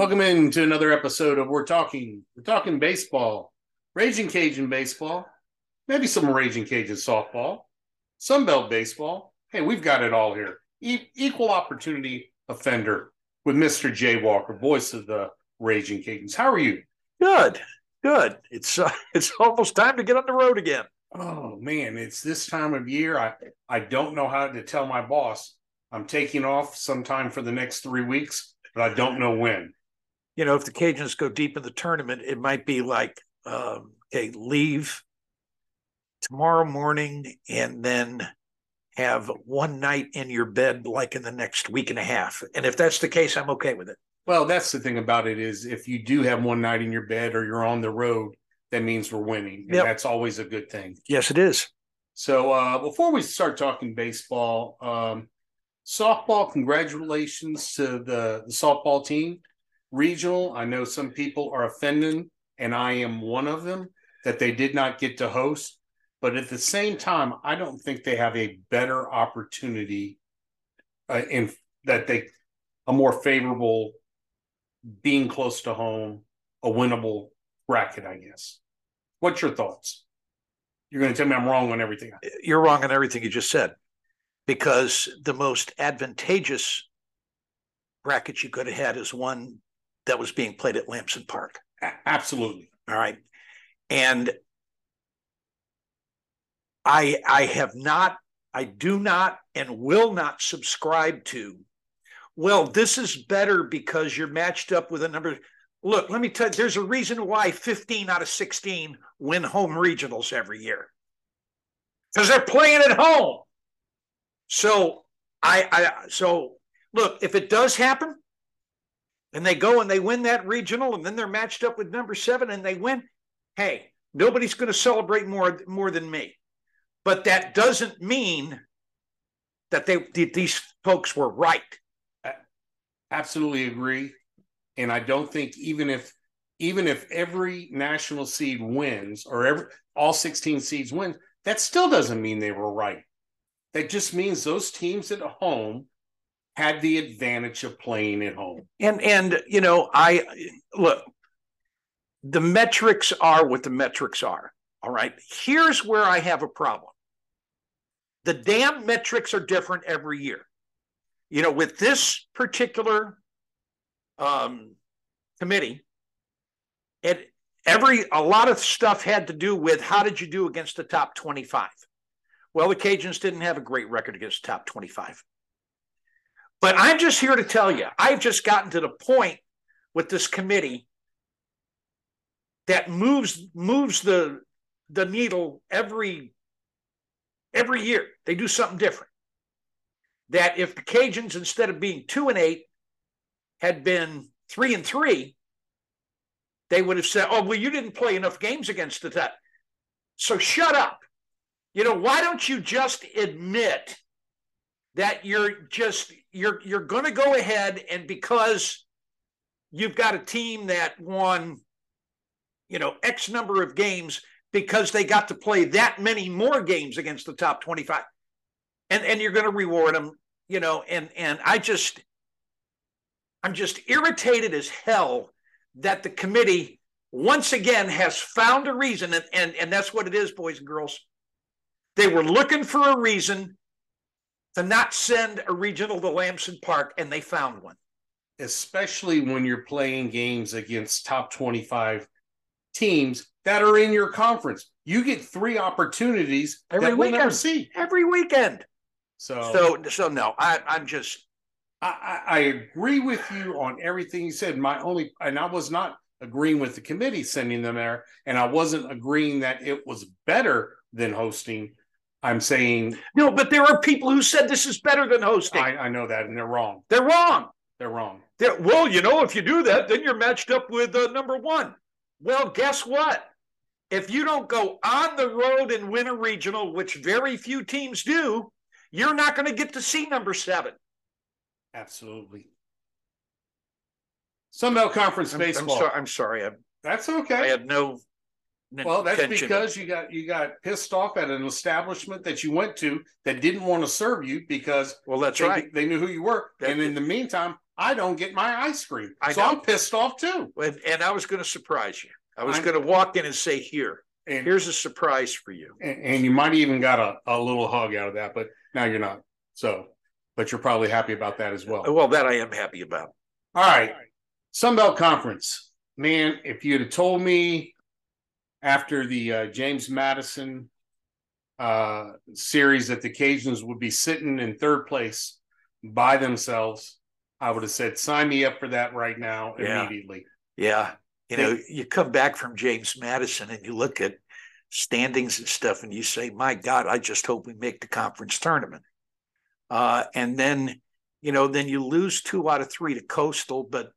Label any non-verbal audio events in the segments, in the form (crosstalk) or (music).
Welcome in to another episode of We're Talking. We're talking baseball, Ragin' Cajun baseball, maybe some Ragin' Cajun softball, Sunbelt baseball. Hey, we've got it all here. E- equal opportunity offender with Mr. Jay Walker, voice of the Ragin' Cajuns. How are you? Good, good. It's uh, (laughs) it's almost time to get on the road again. Oh man, it's this time of year. I I don't know how to tell my boss I'm taking off sometime for the next three weeks, but I don't know when. You know, if the Cajuns go deep in the tournament, it might be like, um, okay, leave tomorrow morning and then have one night in your bed like in the next week and a half. And if that's the case, I'm okay with it. Well, that's the thing about it is if you do have one night in your bed or you're on the road, that means we're winning. And Yep. that's always a good thing. Yes, it is. So uh, before we start talking baseball, um, softball, congratulations to the, the softball team. Regional, I know some people are offended, and I am one of them, that they did not get to host. But at the same time, I don't think they have a better opportunity uh, in that they a more favorable being close to home, a winnable bracket, I guess. What's your thoughts? You're going to tell me I'm wrong on everything. You're wrong on everything you just said because the most advantageous bracket you could have had is one that was being played at Lamson Park. Absolutely. All right. And I I have not, I do not and will not subscribe to, well, this is better because you're matched up with a number. Look, let me tell you, there's a reason why 15 out of 16 win home regionals every year. Because they're playing at home. So I I so look, if it does happen, and they go and they win that regional and then they're matched up with number seven and they win hey nobody's going to celebrate more more than me but that doesn't mean that they these folks were right Absolutely agree. And I don't think even if even if every national seed wins or every all 16 seeds win, that still doesn't mean they were right. That just means those teams at home had the advantage of playing at home. and and you know i look the metrics are what the metrics are all right? Here's where i have a problem. The damn metrics are different every year. You know with this particular um committee it every a lot of stuff had to do with how did you do against the top 25 well the cajuns didn't have a great record against the top 25 but I'm just here to tell you, I've just gotten to the point with this committee that moves moves the the needle every every year. They do something different. That if the Cajuns, instead of being two and eight, had been three and three, they would have said, "Oh, well, you didn't play enough games against the top." So shut up. You know, why don't you just admit that you're just you're you're going to go ahead and because you've got a team that won you know x number of games because they got to play that many more games against the top 25 and and you're going to reward them you know and and i just i'm just irritated as hell that the committee once again has found a reason and and, and that's what it is boys and girls. They were looking for a reason to not send a regional to Lamson Park, and they found one. especially when you're playing games against top 25 teams that are in your conference. You get three opportunities Every we'll weekend. see. Every weekend. So, So, so no, I, I'm just I, I I agree with you on everything you said. My only, and I was not agreeing with the committee sending them there, and I wasn't agreeing that it was better than hosting. I'm saying no, but there are people who said this is better than hosting. I, I know that, and they're wrong. They're wrong. They're wrong. They're, well, you know, if you do that, then you're matched up with uh, number one. Well, guess what? If you don't go on the road and win a regional, which very few teams do, you're not going to get to see number seven. Absolutely. Sunbelt Conference I'm, I'm, baseball. so, I'm sorry. I, That's okay. I okay. had no. Well, that's because you got you got pissed off at an establishment that you went to that didn't want to serve you because Well, that's they, right. they knew who you were. That- and in the meantime, I don't get my ice cream. I so know. I'm pissed off too. And, and I was going to surprise you. I was going to walk in and say, "Here, And, here's a surprise for you." and, and you might even got a, a little hug out of that, but now you're not. So, but you're probably happy about that as well. Well, that I am happy about. All right. Sunbelt Conference. Man, if you'd have told me after the uh, James Madison uh, series that the Cajuns would be sitting in third place by themselves, I would have said, sign me up for that right now Yeah. immediately. Yeah. You know, you come back from James Madison and you look at standings and stuff and you say, my God, I just hope we make the conference tournament. Uh, and then, you know, then you lose two out of three to Coastal, but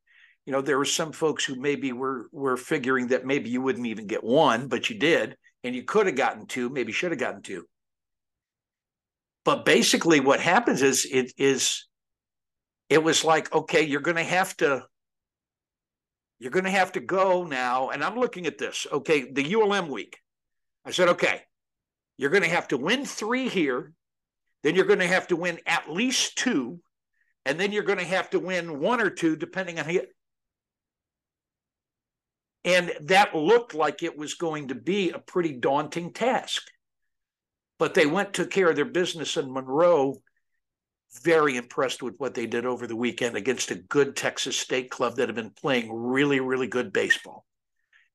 you know, there were some folks who maybe were were figuring that maybe you wouldn't even get one, but you did, and you could have gotten two, maybe should have gotten two. But basically what happens is it is it was like, okay, you're gonna have to you're going to have to go now. And I'm looking at this. Okay, the ULM week. I said, okay, you're going to have to win three here. Then you're going to have to win at least two. And then you're going to have to win one or two, depending on. And that looked like it was going to be a pretty daunting task. But they went, took care of their business in Monroe very impressed with what they did over the weekend against a good Texas State club that had been playing really, really good baseball.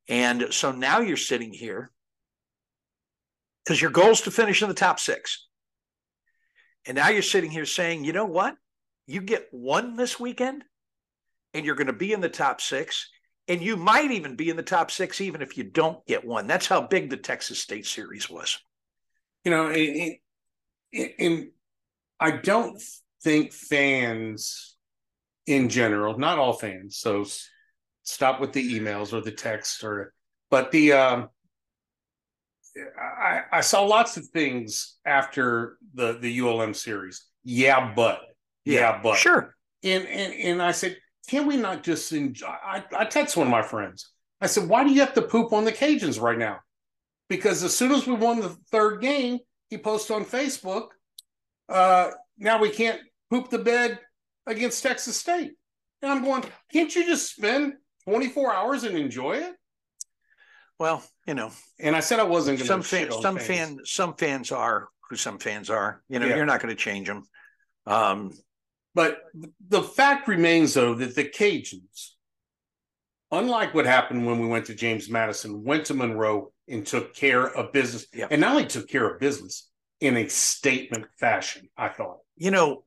And so now you're sitting here because your goal is to finish in the top six. And now you're sitting here saying, you know what? You get one this weekend and you're going to be in the top six. And you might even be in the top six, even if you don't get one. That's how big the Texas State series was. You know, in I don't think fans in general, not all fans, so stop with the emails or the text or but the um I, I saw lots of things after the the ULM series. Yeah, but yeah, but Sure. and and and I said, can we not just enjoy? I, I text one of my friends. I said, why do you have to poop on the Cajuns right now? Because as soon as we won the third game, he posted on Facebook, uh, now we can't poop the bed against Texas State. And I'm going, can't you just spend 24 hours and enjoy it? Well, you know, And I said I wasn't going some to fans, some fan, some fans are who some fans are. You know, Yeah. you're not going to change them. Um, But the fact remains, though, that the Cajuns, unlike what happened when we went to James Madison, went to Monroe and took care of business. And not only took care of business in a statement fashion, I thought. you know,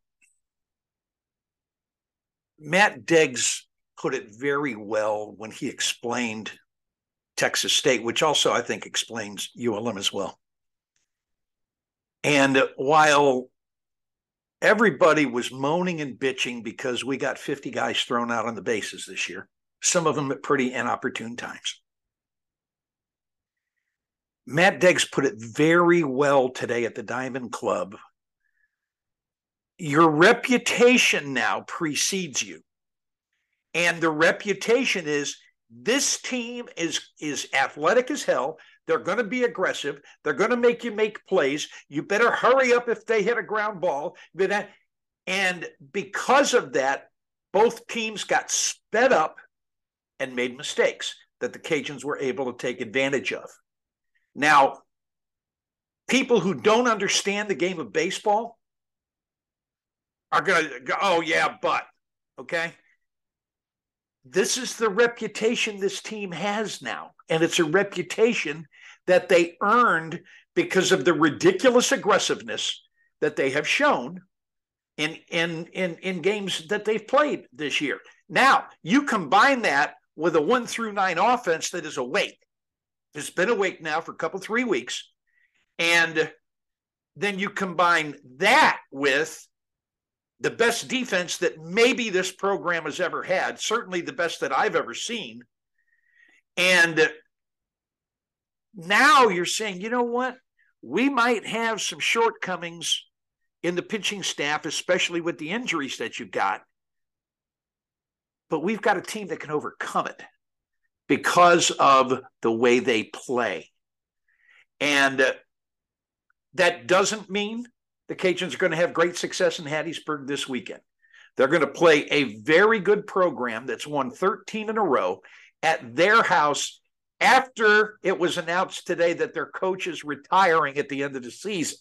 Matt Deggs put it very well when he explained Texas State, which also I think explains ULM as well. And while everybody was moaning and bitching because we got 50 guys thrown out on the bases this year, some of them at pretty inopportune times. Matt Deggs put it very well today at the Diamond Club. Your reputation now precedes you. And the reputation is this team is is athletic as hell. They're going to be aggressive. They're going to make you make plays. You better hurry up if they hit a ground ball. And because of that, both teams got sped up and made mistakes that the Cajuns were able to take advantage of. Now, people who don't understand the game of baseball are going to go, oh, yeah, but, okay? This is the reputation this team has now. And it's a reputation that they earned because of the ridiculous aggressiveness that they have shown in, in, in, in games that they've played this year. Now, you combine that with a one through nine offense that is awake. It's been awake now for a couple, three weeks. And then you combine that with the best defense that maybe this program has ever had, certainly the best that I've ever seen. And now you're saying, you know what? We might have some shortcomings in the pitching staff, especially with the injuries that you've got. But we've got a team that can overcome it because of the way they play. And uh, that doesn't mean the Cajuns are going to have great success in Hattiesburg this weekend. They're going to play a very good program that's won 13 in a row at their house after it was announced today that their coach is retiring at the end of the season.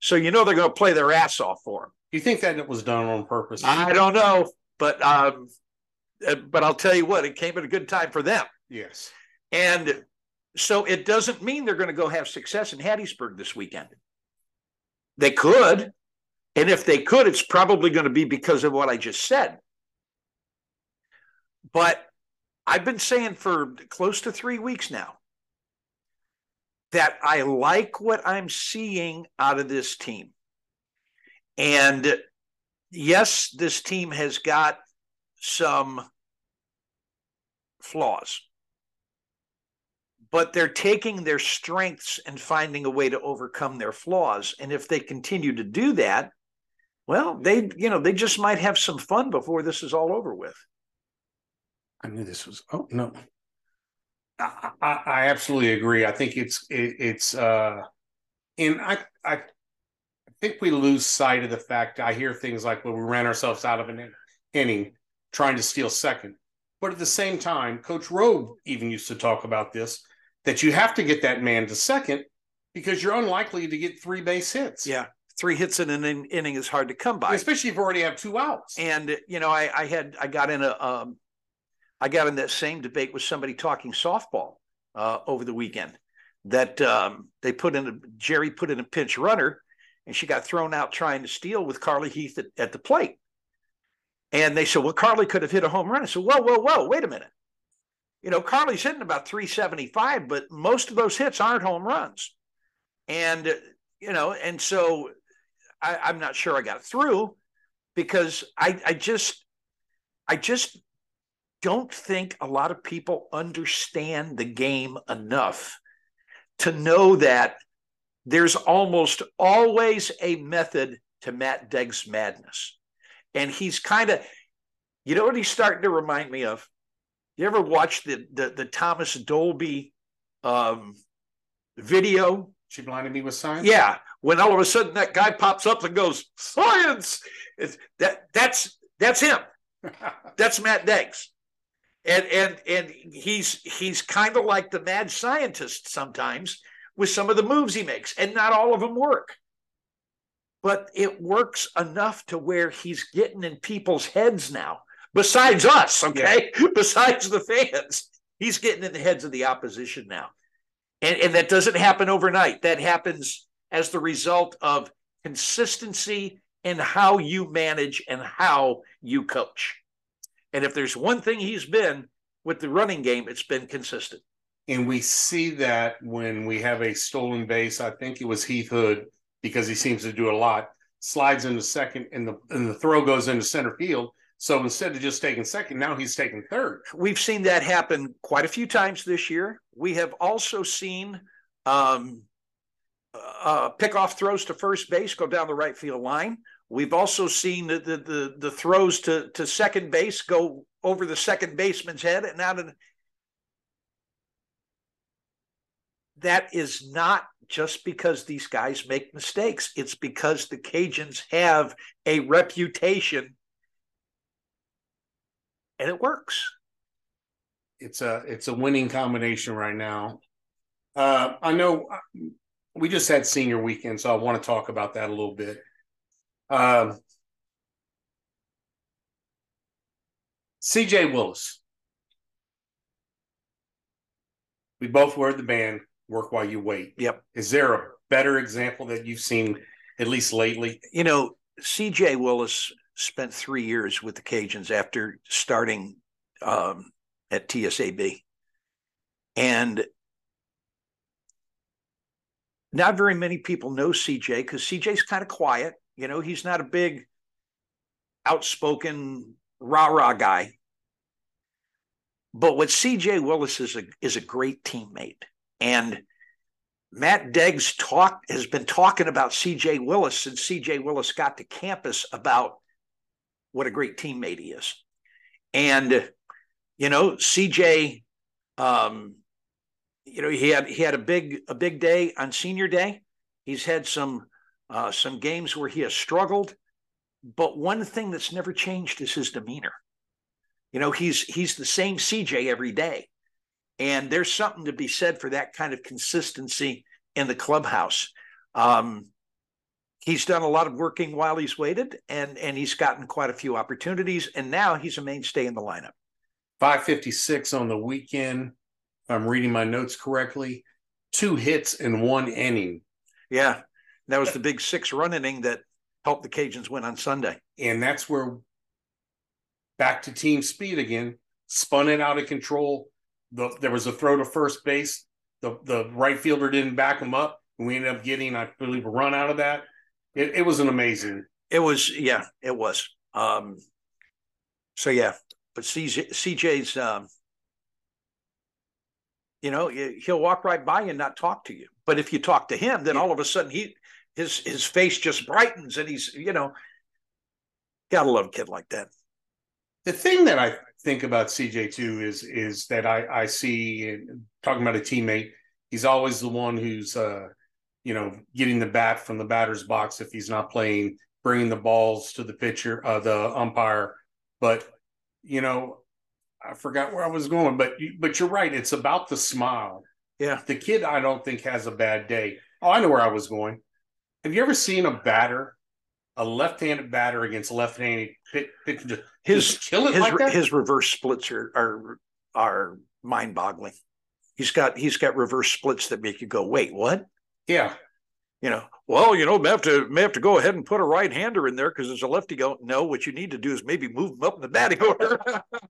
So you know they're going to play their ass off for him. You think that it was done on purpose? I don't know, but um, but I'll tell you what, it came at a good time for them. Yes. And so it doesn't mean they're going to go have success in Hattiesburg this weekend. They could. And if they could, it's probably going to be because of what I just said. But I've been saying for close to three weeks now that I like what I'm seeing out of this team. And yes, this team has got some flaws, but they're taking their strengths and finding a way to overcome their flaws. And if they continue to do that, well, they, you know, they just might have some fun before this is all over with. I knew this was. Oh no, I, I, I absolutely agree. I think it's it, it's uh, and I I think we lose sight of the fact. I hear things like, "Well, we ran ourselves out of an inning trying to steal second. But at the same time, Coach Robe even used to talk about this that you have to get that man to second because you're unlikely to get three base hits. Yeah. Three hits in an inning is hard to come by, especially if you already have two outs. And you know, I, I had I got in a um, I got in that same debate with somebody talking softball uh, over the weekend. That um, they put in a Gerry put in a pinch runner, and she got thrown out trying to steal with Carly Heath at, at the plate. And they said, well, Carly could have hit a home run. I said, whoa, whoa, whoa, wait a minute. You know, Carly's hitting about 375, but most of those hits aren't home runs. And, you know, and so I, I'm not sure I got through because I, I just, I just don't think a lot of people understand the game enough to know that there's almost always a method to Matt Degg's madness and he's kind of, you know what he's starting to remind me of? You ever watch the the, the Thomas Dolby um, video? She blinded me with science. Yeah, when all of a sudden that guy pops up and goes science, it's, that that's that's him. (laughs) that's Matt Deggs. And and and he's he's kind of like the mad scientist sometimes with some of the moves he makes, and not all of them work but it works enough to where he's getting in people's heads now. Besides us, okay? Yeah. (laughs) Besides the fans, he's getting in the heads of the opposition now. And, and that doesn't happen overnight. That happens as the result of consistency in how you manage and how you coach. And if there's one thing he's been with the running game, it's been consistent. And we see that when we have a stolen base. I think it was Heath Hood because he seems to do a lot. Slides into second, and the and the throw goes into center field. So instead of just taking second, now he's taking third. We've seen that happen quite a few times this year. We have also seen um, uh, pickoff throws to first base go down the right field line. We've also seen the the the, the throws to to second base go over the second baseman's head and out of. That is not just because these guys make mistakes. It's because the Cajuns have a reputation and it works. It's a it's a winning combination right now. Uh, I know we just had senior weekend, so I want to talk about that a little bit. Um, CJ Willis. We both were the band work while you wait. Yep. Is there a better example that you've seen, at least lately? You know, CJ Willis spent three years with the Cajuns after starting um, at TSAB. And not very many people know CJ because CJ's kind of quiet. You know, he's not a big, outspoken, rah rah guy. But what CJ Willis is a is a great teammate. And Matt Deggs talk has been talking about CJ Willis since CJ Willis got to campus about what a great teammate he is. And you know, CJ um, you know, he had he had a big a big day on senior day. He's had some uh, some games where he has struggled, but one thing that's never changed is his demeanor. You know, he's he's the same CJ every day. And there's something to be said for that kind of consistency in the clubhouse. Um, he's done a lot of working while he's waited, and and he's gotten quite a few opportunities, and now he's a mainstay in the lineup. 556 on the weekend. If I'm reading my notes correctly, two hits in one inning. Yeah, that was the big six run inning that helped the Cajuns win on Sunday. And that's where back to team speed again, spun it out of control. The, there was a throw to first base. The the right fielder didn't back him up. And we ended up getting, I believe, a run out of that. It, it was an amazing. It was, yeah, it was. Um, so yeah, but CJ, CJ's, um, you know, he'll walk right by you and not talk to you. But if you talk to him, then all of a sudden he his his face just brightens and he's, you know, gotta love a kid like that. The thing that I think about CJ too is is that I I see talking about a teammate, he's always the one who's uh you know getting the bat from the batter's box if he's not playing, bringing the balls to the pitcher, uh, the umpire. But you know, I forgot where I was going, but you but you're right. It's about the smile. Yeah, the kid I don't think has a bad day. Oh, I know where I was going. Have you ever seen a batter, a left-handed batter against a left-handed pitcher, his kill it his, like that? His reverse splits are are, are mind-boggling. He's got he's got reverse splits that make you go, wait, what? Yeah, you know, well, you know, may have to may have to go ahead and put a right hander in there because there's a lefty go. No, what you need to do is maybe move him up in the batting order.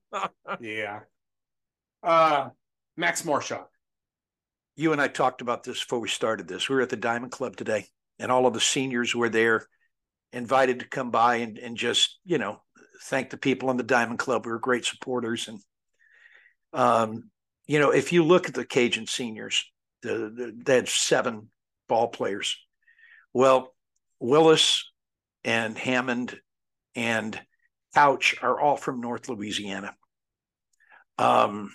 (laughs) yeah. Uh, Max Marschak. You and I talked about this before we started this. We were at the Diamond Club today, and all of the seniors were there, invited to come by and and just you know thank the people in the Diamond Club. We were great supporters, and um, you know, if you look at the Cajun seniors, the, the they had seven ball players. Well, Willis and Hammond and Couch are all from North Louisiana. Um,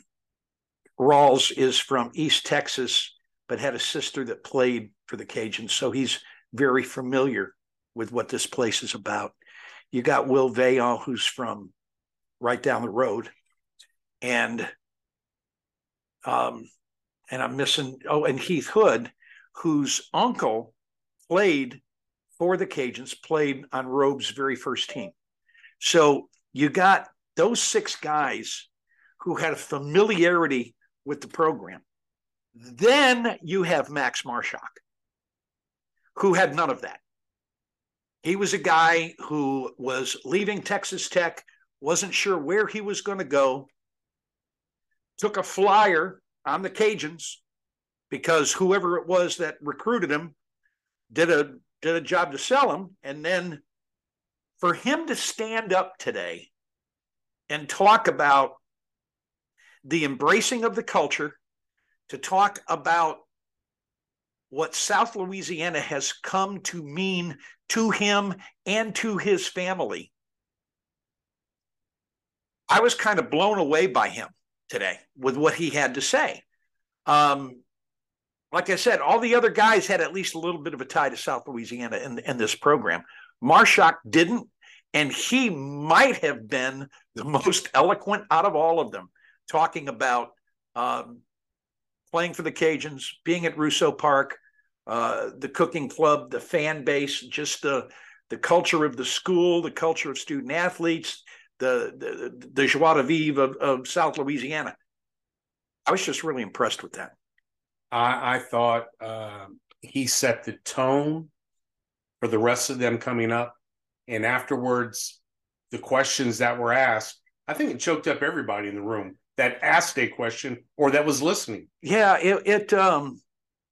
Rawls is from East Texas, but had a sister that played for the Cajuns, so he's very familiar with what this place is about. You got Will Veillon, who's from right down the road, and um, and I'm missing. Oh, and Heath Hood, whose uncle played for the Cajuns, played on Robe's very first team. So you got those six guys who had a familiarity with the program. Then you have Max Marschak, who had none of that. He was a guy who was leaving Texas Tech, wasn't sure where he was going to go, took a flyer on the Cajuns, because whoever it was that recruited him did a did a job to sell him and then for him to stand up today and talk about the embracing of the culture to talk about what South Louisiana has come to mean to him and to his family. I was kind of blown away by him today with what he had to say. Um, like I said, all the other guys had at least a little bit of a tie to South Louisiana in, in this program. Marschak didn't, and he might have been the (laughs) most eloquent out of all of them, talking about um, playing for the Cajuns, being at Russo Park, uh, the cooking club, the fan base, just the the culture of the school, the culture of student athletes, the the, the joie de vivre of, of South Louisiana. I was just really impressed with that. I, I thought uh, he set the tone for the rest of them coming up. And afterwards, the questions that were asked, I think it choked up everybody in the room that asked a question or that was listening. Yeah, it, it um,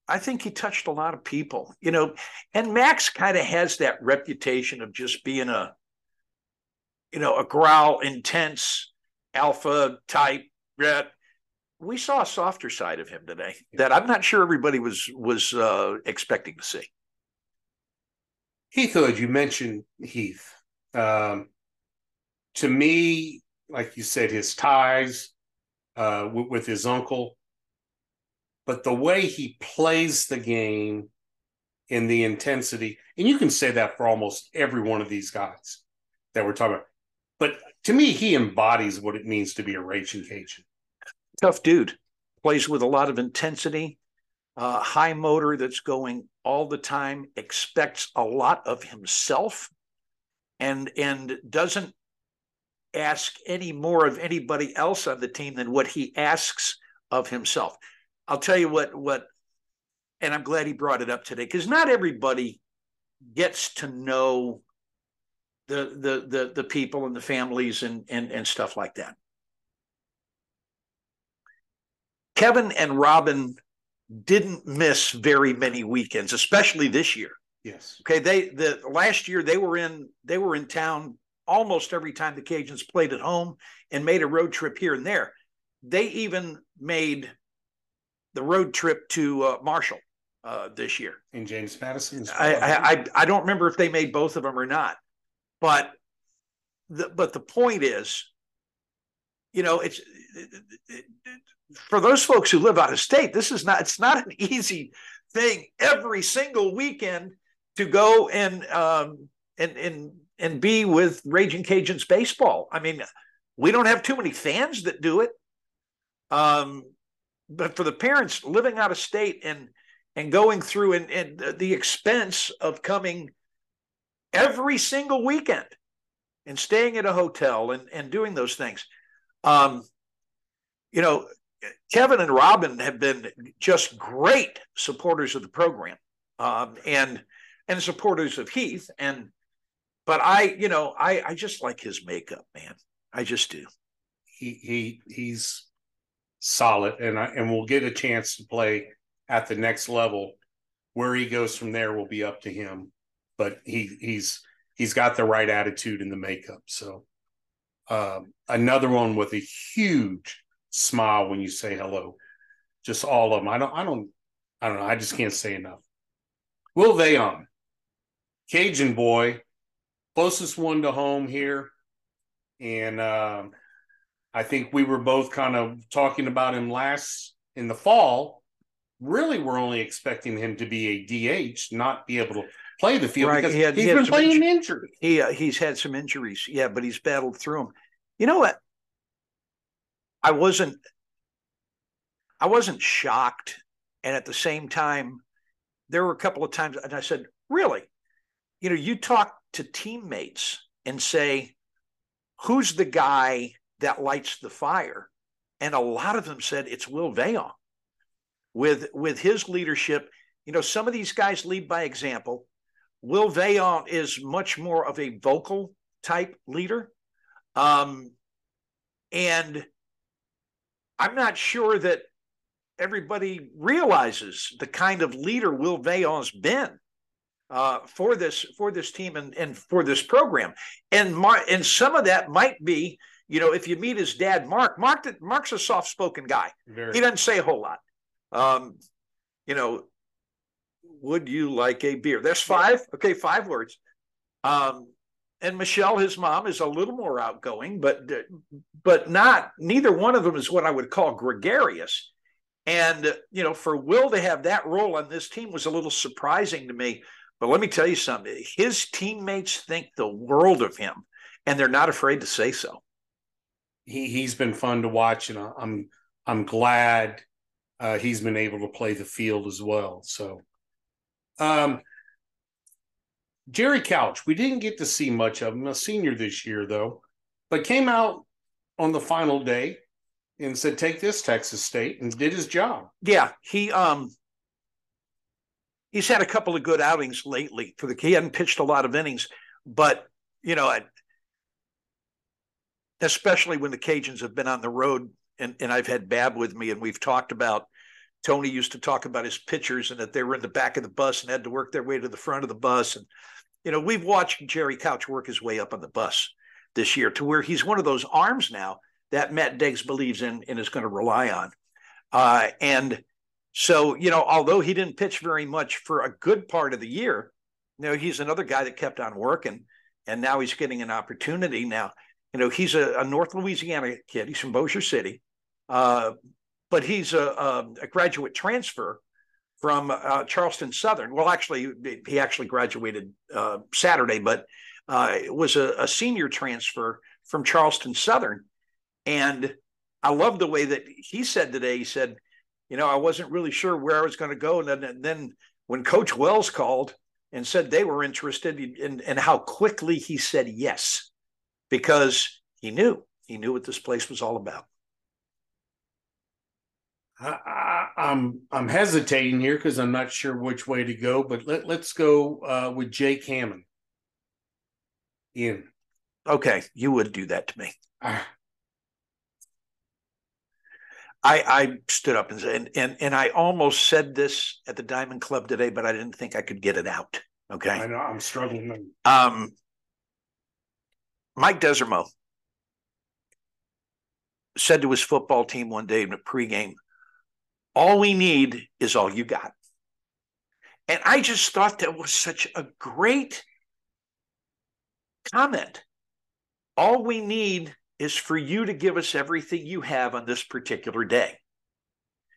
I think he touched a lot of people, you know, and Max kind of has that reputation of just being a, you know, a growl, intense, alpha type. Yeah, we saw a softer side of him today that I'm not sure everybody was was uh, expecting to see. Heath Hood, you mentioned Heath. Um, to me, like you said, his ties uh, with, with his uncle, but the way he plays the game in the intensity, and you can say that for almost every one of these guys. that we're talking about. But to me, he embodies what it means to be a Ragin' Cajun. Tough dude, plays with a lot of intensity, uh, high motor that's going all the time, expects a lot of himself, and and doesn't ask any more of anybody else on the team than what he asks of himself. I'll tell you what what and I'm glad he brought it up today because not everybody gets to know the the the the people and the families and and and stuff like that. Kevin and Robin didn't miss very many weekends, especially this year. Yes. Okay. They the last year they were in they were in town almost every time the Cajuns played at home and made a road trip here and there. They even made the road trip to uh, Marshall uh, this year. In James Madison. I, I I don't remember if they made both of them or not, but the but the point is, you know, it's it, it, it, for those folks who live out of state. This is not it's not an (laughs) easy thing every single weekend to go and um and and and be with Ragin' Cajuns baseball. I mean, we don't have too many fans that do it. Um, but for the parents living out of state and and going through and, and the expense of coming every single weekend and staying at a hotel and, and doing those things. Um, you know, Kevin and Robin have been just great supporters of the program um, and and supporters of Heath. And but I, you know, I I just like his makeup, man. I just do. He he he's solid, and I, and we'll get a chance to play at the next level. Where he goes from there will be up to him, but he he's he's got the right attitude in the makeup. So um, another one with a huge smile when you say hello. Just all of them. I don't I don't I don't know. I just can't say enough. Will Veillon, Cajun boy, closest one to home here, and um, I think we were both kind of talking about him last in the fall really we're only expecting him to be a DH, not be able to play the field Right, because he had- he's he been playing inju- injured. He uh, he's had some injuries, yeah, but he's battled through them. You know what? I wasn't I wasn't shocked, and at the same time, there were a couple of times, and I said, "Really? You know, you talk to teammates and say, who's the guy that lights the fire?" And a lot of them said it's Will Veillon. With with his leadership, you know, some of these guys lead by example. Will Veillon is much more of a vocal type leader. Um, and I'm not sure that everybody realizes the kind of leader Will Veillon's been uh, for this for this team and, and for this program. And Mar- and some of that might be, you know, if you meet his dad, Mark, Mark Mark's a soft spoken guy. Very He doesn't say a whole lot. Um, you know, would you like a beer? There's five. Okay, five words. Um, and Michelle, his mom, is a little more outgoing, but but not. Neither one of them is what I would call gregarious. And you know, for Will to have that role on this team was a little surprising to me. But let me tell you something: his teammates think the world of him, and they're not afraid to say so. he he's been fun to watch, and I'm I'm glad uh, he's been able to play the field as well. So, um, Jerry Couch, we didn't get to see much of him, a senior this year though, but came out on the final day and said, "Take this, Texas State," and did his job. Yeah, he um he's had a couple of good outings lately for the he hadn't pitched a lot of innings, but you know, especially when the Cajuns have been on the road and, and I've had Bab with me and we've talked about Tony used to talk about his pitchers and that they were in the back of the bus and had to work their way to the front of the bus. And, you know, we've watched Jerry Couch work his way up on the bus this year to where he's one of those arms now that Matt Deggs believes in and is going to rely on. Uh, and so, you know, although he didn't pitch very much for a good part of the year, you know, he's another guy that kept on working and now he's getting an opportunity. Now, you know, he's a, a North Louisiana kid. He's from Bossier City. Uh, but he's a, a, a graduate transfer from uh, Charleston Southern. Well, actually, he actually graduated uh, Saturday, but uh, was a, a senior transfer from Charleston Southern. And I love the way that he said today, he said, you know, I wasn't really sure where I was going to go. And then, and then when Coach Wells called and said they were interested in, in how quickly he said yes, because he knew, he knew what this place was all about. I, am I'm, I'm hesitating here because I'm not sure which way to go, but let, let's go uh, with Jake Hammond. In. Okay, you would do that to me. Ah. I, I stood up and, and and and I almost said this at the Diamond Club today, but I didn't think I could get it out. Okay, I know I'm struggling. Um, Mike Desormeaux said to his football team one day in a pregame, all we need is all you got. And I just thought that was such a great comment. All we need is for you to give us everything you have on this particular day.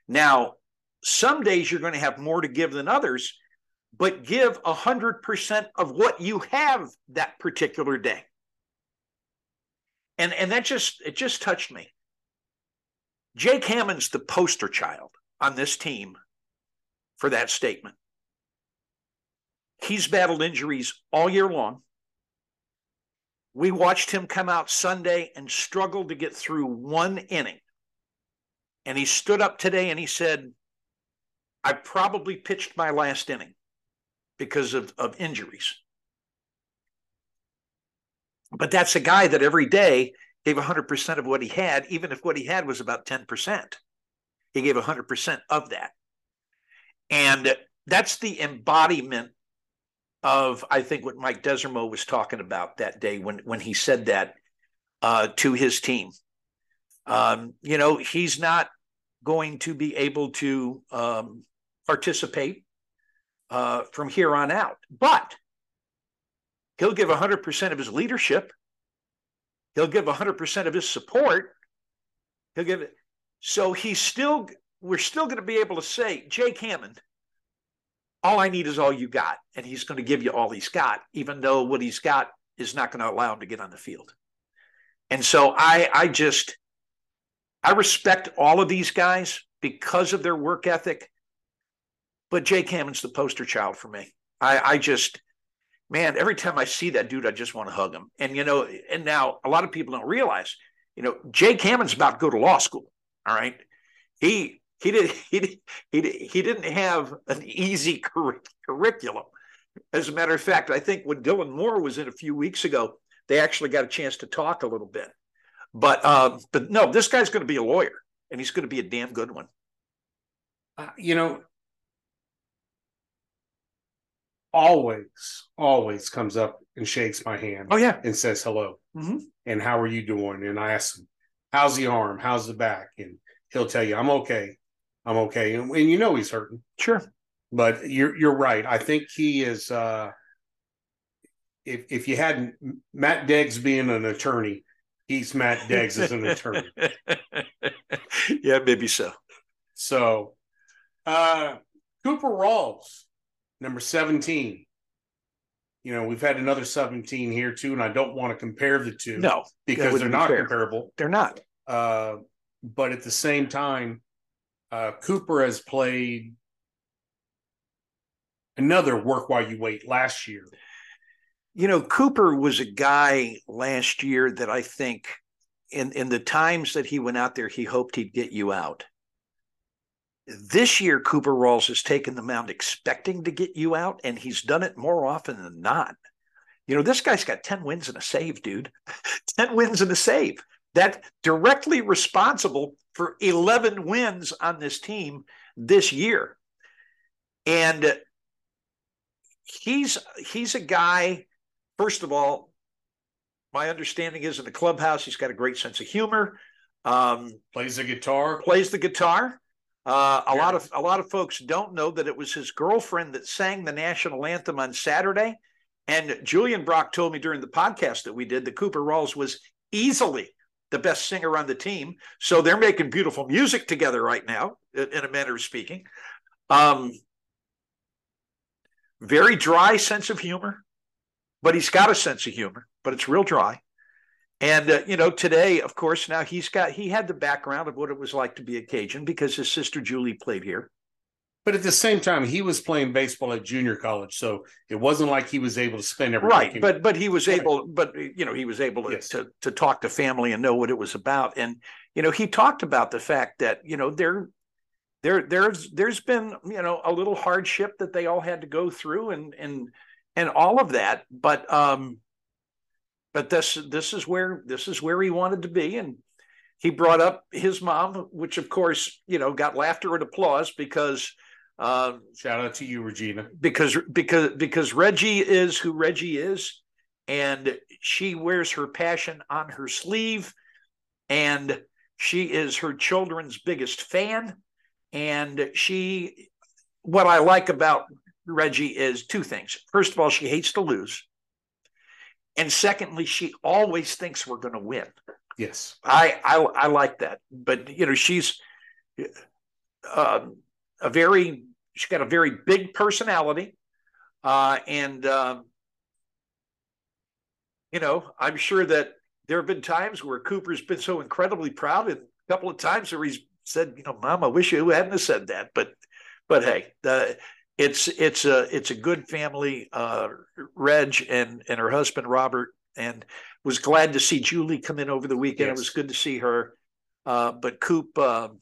Now, some days you're going to have more to give than others, but give 100% of what you have that particular day. And, and that just, it just touched me. Jake Hammond's the poster child on this team for that statement. He's battled injuries all year long. We watched him come out Sunday and struggle to get through one inning. And he stood up today and he said, I probably pitched my last inning because of, of injuries. But that's a guy that every day gave 100% of what he had, even if what he had was about 10%. He gave 100% of that. And that's the embodiment of, I think, what Mike Desormeaux was talking about that day when, when he said that uh, to his team. Um, you know, he's not going to be able to um, participate uh, from here on out, but he'll give 100% of his leadership. He'll give 100% of his support. He'll give it. So he's still, we're still going to be able to say, Jake Hammond, all I need is all you got. And he's going to give you all he's got, even though what he's got is not going to allow him to get on the field. And so I, I just, I respect all of these guys because of their work ethic. But Jake Hammond's the poster child for me. I, I just, man, every time I see that dude, I just want to hug him. And, you know, and now a lot of people don't realize, you know, Jake Hammond's about to go to law school. All right. He he did he he he didn't have an easy (laughs) cur- curriculum. As a matter of fact, I think when Dylan Moore was in a few weeks ago, they actually got a chance to talk a little bit. But um, but no, this guy's going to be a lawyer, and he's going to be a damn good one. Uh, you know, always, always comes up and shakes my hand. Oh yeah, and says hello. Mm-hmm. And how are you doing? And I ask him, how's the arm? How's the back? And he'll tell you, I'm okay. I'm okay. And, and you know he's hurting. Sure. But you're you're right. I think he is uh if if you had Matt Deggs being an attorney, he's Matt Deggs as an attorney. (laughs) yeah, maybe so. So uh Cooper Rawls, number 17. You know, we've had another 17 here too, and I don't want to compare the two. No, because they're not comparable. They're not. Uh, but at the same time, uh, Cooper has played another work while you wait last year. You know, Cooper was a guy last year that I think in in the times that he went out there, he hoped he'd get you out. This year, Cooper Rawls has taken the mound expecting to get you out, and he's done it more often than not. You know, this guy's got 10 wins and a save, dude. (laughs) 10 wins and a save. That directly responsible for 11 wins on this team this year. And he's he's a guy, first of all, my understanding is in the clubhouse, he's got a great sense of humor. Um, plays the guitar. Plays the guitar. Uh, a yeah. lot of a lot of folks don't know that it was his girlfriend that sang the national anthem on Saturday. And Julian Brock told me during the podcast that we did that Cooper Rawls was easily the best singer on the team. So they're making beautiful music together right now, in a manner of speaking. Um, very dry sense of humor, but he's got a sense of humor, but it's real dry. And uh, you know, today, of course, now he's got he had the background of what it was like to be a Cajun because his sister Julie played here. But at the same time, he was playing baseball at junior college, so it wasn't like he was able to spend every right. weekend. But but he was able, but you know, he was able to, Yes. to to talk to family and know what it was about. And you know, he talked about the fact that you know there there there's there's been you know a little hardship that they all had to go through and and and all of that. But um, but this this is where this is where he wanted to be and. He brought up his mom, which of course, you know, got laughter and applause because uh, shout out to you, Regina. because because because Reggie is who Reggie is, and she wears her passion on her sleeve, and she is her children's biggest fan, and she. What I like about Reggie is two things. First of all, she hates to lose, and secondly, she always thinks we're going to win. Yes. I, I I like that, but you know she's um, a very she's got a very big personality, uh, and um, you know I'm sure that there have been times where Cooper's been so incredibly proud, and a couple of times where he's said, you know, Mom, I wish you hadn't have said that, but but hey, the, it's it's a it's a good family. Uh, Reg and and her husband Robert, and was glad to see Julie come in over the weekend. Yes. It was good to see her. Uh, but Coop, um,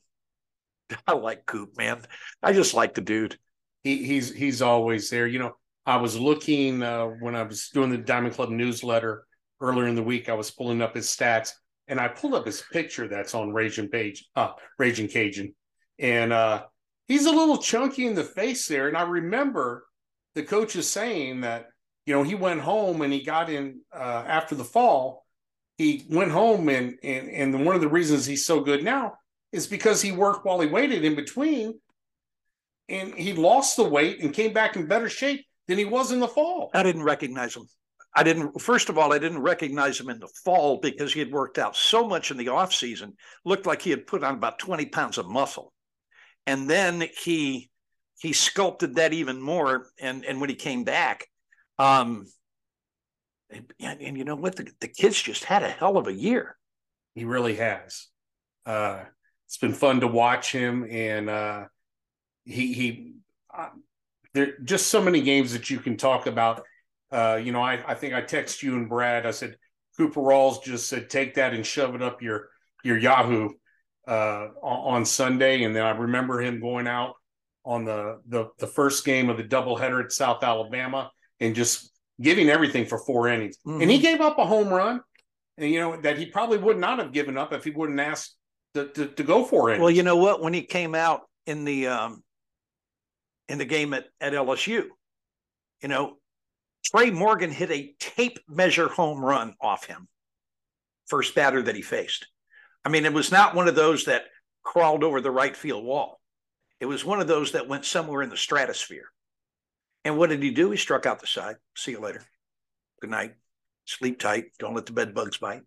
(laughs) I like Coop, man. I just like the dude. he he's he's always there. You know, I was looking uh, when I was doing the Diamond Club newsletter earlier in the week. I was pulling up his stats, and I pulled up his picture that's on Raging Page, uh, Ragin' Cajun, and uh, he's a little chunky in the face there. And I remember the coaches saying that you know he went home and he got in uh, after the fall. He went home and and and one of the reasons he's so good now is because he worked while he waited in between and he lost the weight and came back in better shape than he was in the fall. I didn't recognize him. I didn't. First of all, I didn't recognize him in the fall because he had worked out so much in the off season. Looked like he had put on about twenty pounds of muscle, and then he he sculpted that even more. And and when he came back, um, and, and you know what, the, the kids just had a hell of a year. He really has. Uh, it's been fun to watch him, and uh, he he. Uh, there just so many games that you can talk about. Uh, you know, I I think I text you and Brad. I said Cooper Rawls just said take that and shove it up your your Yahoo uh, on, Sunday, and then I remember him going out on the the the first game of the doubleheader at South Alabama and just giving everything for four innings. Mhm. And he gave up a home run, and you know that he probably would not have given up if he wouldn't asked to, to, to go for it. Well, you know what? When he came out in the um, in the game at, at LSU, you know, Tre' Morgan hit a tape measure home run off him, first batter that he faced. I mean, it was not one of those that crawled over the right field wall. It was one of those that went somewhere in the stratosphere. And what did he do? He struck out the side. See you later. Good night. Sleep tight. Don't let the bed bugs bite.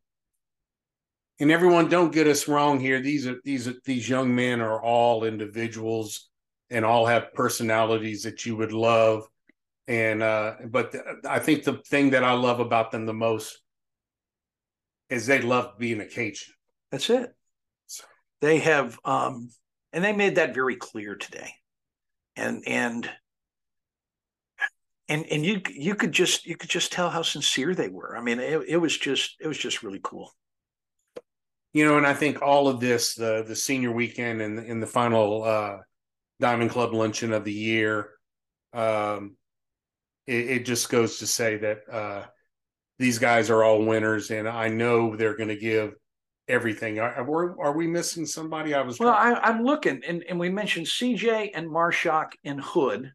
And everyone, don't get us wrong here. These are these are these young men are all individuals and all have personalities that you would love. And uh, but th- I think the thing that I love about them the most is they love being a Cajun. That's it. so. They have, um, and they made that very clear today. And and and and you you could just you could just tell how sincere they were. I mean, it, it was just it was just really cool. You know, and I think all of this, the the senior weekend and in the final uh, Diamond Club luncheon of the year, um, it, it just goes to say that uh, these guys are all winners, and I know they're going to give everything. Are, are, are we missing somebody? I was Well, I, I'm looking, and, and we mentioned CJ and Marschak and Hood,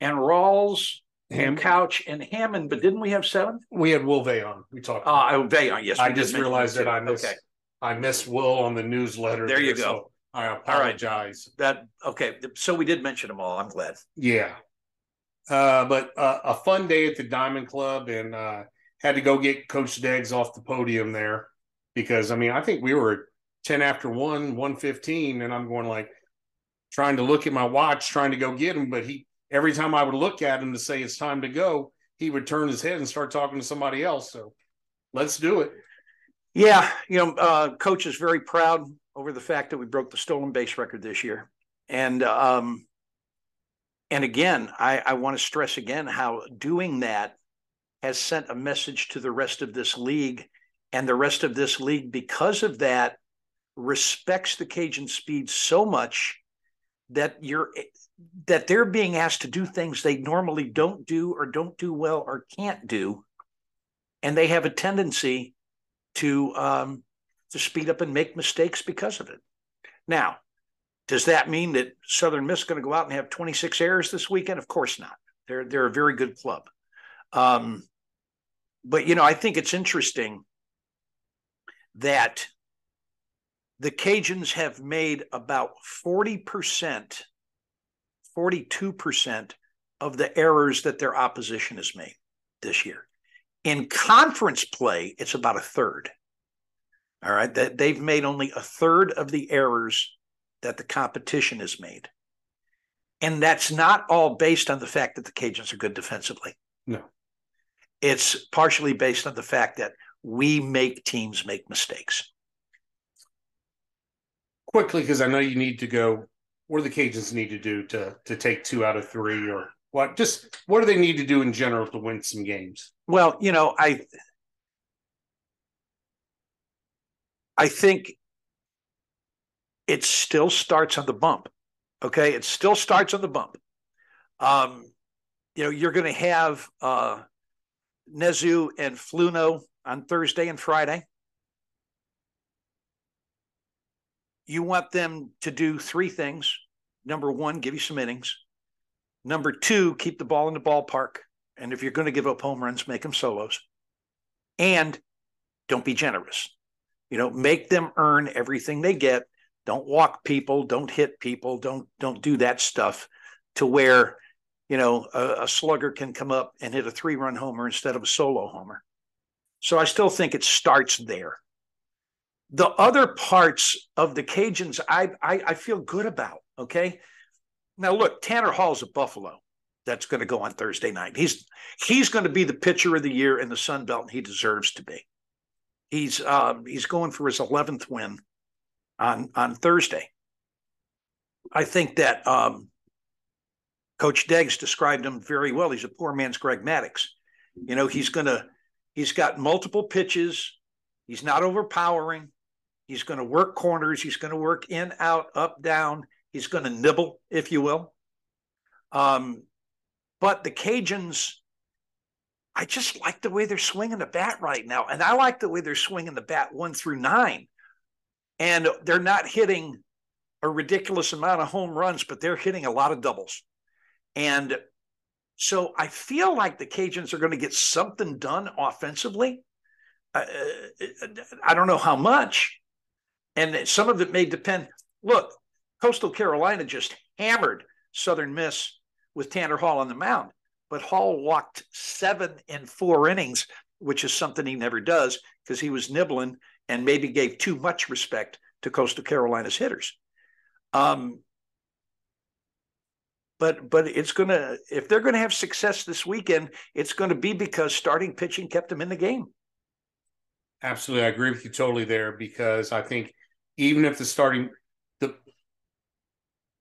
and Rawls Ham- and Couch and Hammond, but didn't we have seven? we had Will Veillon. We talked. Uh, oh, Veillon, yes. I just realized that I missed. Okay, I missed Will on the newsletter. There you so go. I right. apologize. that okay. So we did mention them all. I'm glad. Yeah. Uh, but uh, a fun day at the Diamond Club and uh, had to go get Coach Deggs off the podium there because I mean I think we were 10 after 1, 115, and I'm going like trying to look at my watch, trying to go get him, but he every time I would look at him to say it's time to go, he would turn his head and start talking to somebody else. So let's do it. Yeah, you know, uh, coach is very proud over the fact that we broke the stolen base record this year, and um, and again, I, I want to stress again how doing that has sent a message to the rest of this league, and the rest of this league because of that respects the Cajun speed so much that you're that they're being asked to do things they normally don't do or don't do well or can't do, and they have a tendency to um, to speed up and make mistakes because of it. Now, does that mean that Southern Miss is going to go out and have 26 errors this weekend? Of course not. They're they're a very good club. Um, but you know, I think it's interesting that the Cajuns have made about 40%, 42% of the errors that their opposition has made this year. In conference play, it's about a third. All right. That they've made only a third of the errors that the competition has made. And that's not all based on the fact that the Cajuns are good defensively. No. It's partially based on the fact that we make teams make mistakes quickly because I know you need to go. What do the Cajuns need to do to to take two out of three, or what? Just what do they need to do in general to win some games? Well, you know, I I think it still starts on the bump. Okay, it still starts on the bump. Um, you know, you're going to have uh, Nezuh and Fluno on Thursday and Friday. you want them to do three things. Number one, give you some innings. Number two, keep the ball in the ballpark. And if you're going to give up home runs, make them solos. And don't be generous. You know, make them earn everything they get. Don't walk people. Don't hit people. Don't don't do that stuff to where, you know, a, a slugger can come up and hit a three run homer instead of a solo homer. So I still think it starts there the other parts of the Cajuns, I, I, I feel good about. Okay, now look, Tanner Hall's a Buffalo. That's going to go on Thursday night. He's he's going to be the pitcher of the year in the Sun Belt, and he deserves to be. He's um, he's going for his eleventh win on on Thursday. I think that um, Coach Deggs described him very well. He's a poor man's Greg Maddux. You know, he's gonna he's got multiple pitches. He's not overpowering. He's going to work corners. He's going to work in, out, up, down. He's going to nibble, if you will. Um, but the Cajuns, I just like the way they're swinging the bat right now. And I like the way they're swinging the bat one through nine. And they're not hitting a ridiculous amount of home runs, but they're hitting a lot of doubles. And so I feel like the Cajuns are going to get something done offensively. Uh, I don't know how much, and some of it may depend. Look, Coastal Carolina just hammered Southern Miss with Tanner Hall on the mound, but Hall walked seven in four innings, which is something he never does because he was nibbling and maybe gave too much respect to Coastal Carolina's hitters. Um, but but it's gonna if they're gonna have success this weekend, it's to be because starting pitching kept them in the game. Absolutely, I agree with you totally there because I think even if the starting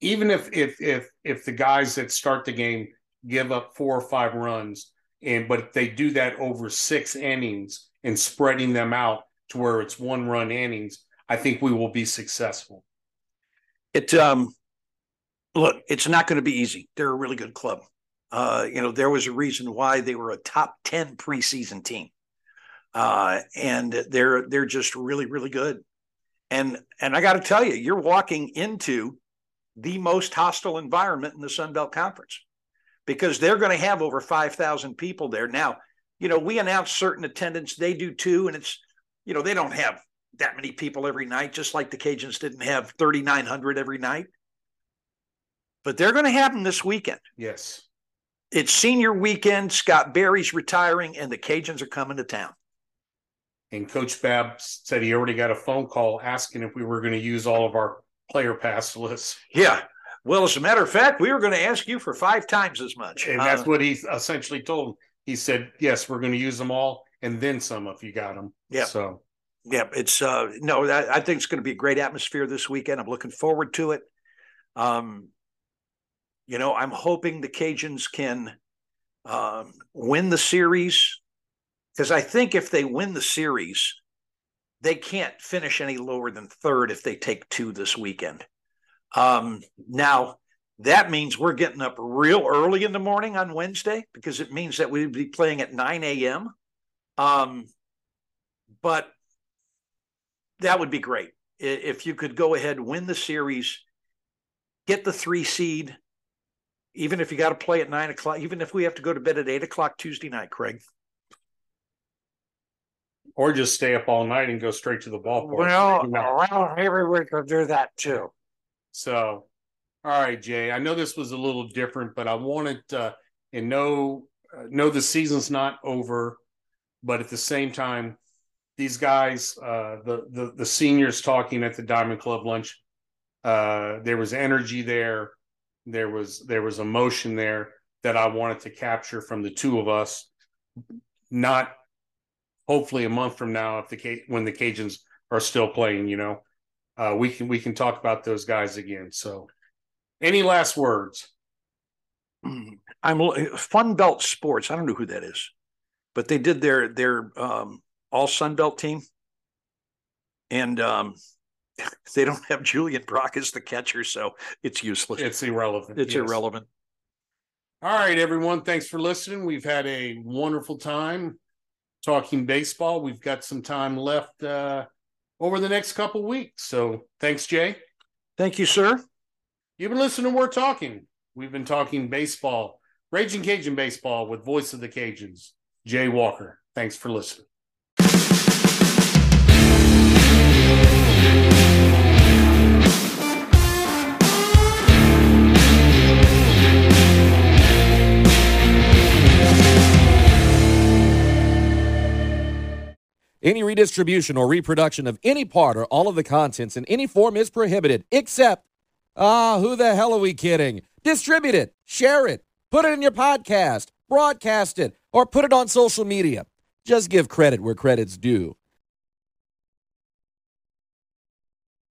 even if if if if the guys that start the game give up four or five runs and but they do that over six innings and spreading them out to where it's one run innings i think we will be successful. It um look it's not going to be easy. They're a really good club. Uh you know there was a reason why they were a top 10 preseason team. Uh and they're they're just really really good. And and I got to tell you, you're walking into the most hostile environment in the Sun Belt Conference because they're going to have over 5,000 people there. Now, you know, we announce certain attendance, they do too. And it's, you know, they don't have that many people every night, just like the Cajuns didn't have 3,900 every night. But they're going to have them this weekend. Yes. It's senior weekend. Scott Berry's retiring, and the Cajuns are coming to town. And Coach Babb said he already got a phone call asking if we were going to use all of our player pass lists. Yeah. Well, as a matter of fact, we were going to ask you for five times as much. And that's uh, what he essentially told him. he said, "Yes, we're going to use them all, and then some if you got them." Yeah. So Yeah, it's uh no, I, I think it's going to be a great atmosphere this weekend. I'm looking forward to it. Um, you know, I'm hoping the Cajuns can um, win the series because I think if they win the series, they can't finish any lower than third if they take two this weekend. Um, now that means we're getting up real early in the morning on Wednesday because it means that we'd be playing at 9 a.m. Um, but that would be great if you could go ahead win the series get the three seed even if you got to play at nine o'clock even if we have to go to bed at eight o'clock tuesday night craig or just stay up all night and go straight to the ballpark. well, well maybe we could do that too so all right jay i know this was a little different but i wanted uh and know uh, know the season's not over but at the same time these guys, uh, the, the the seniors talking at the Diamond Club lunch, uh, there was energy there, there was there was emotion there that I wanted to capture from the two of us. Not hopefully a month from now, if the when the Cajuns are still playing, you know, uh, we can we can talk about those guys again. So, any last words? I'm Fun Belt Sports. I don't know who that is, but they did their their um, all Sun Belt team, and um, (laughs) they don't have Julian Brock as the catcher, so it's useless. It's irrelevant. It's yes. irrelevant. All right, everyone. Thanks for listening. We've had a wonderful time talking baseball. We've got some time left uh, over the next couple weeks. So thanks, Jay. Thank you, sir. You've been listening to We're Talking. We've been talking baseball, Ragin' Cajun baseball with Voice of the Cajuns, Jay Walker. Thanks for listening. Any redistribution or reproduction of any part or all of the contents in any form is prohibited, except, ah, who the hell are we kidding? Distribute it, share it, put it in your podcast, broadcast it, or put it on social media. Just give credit where credit's due.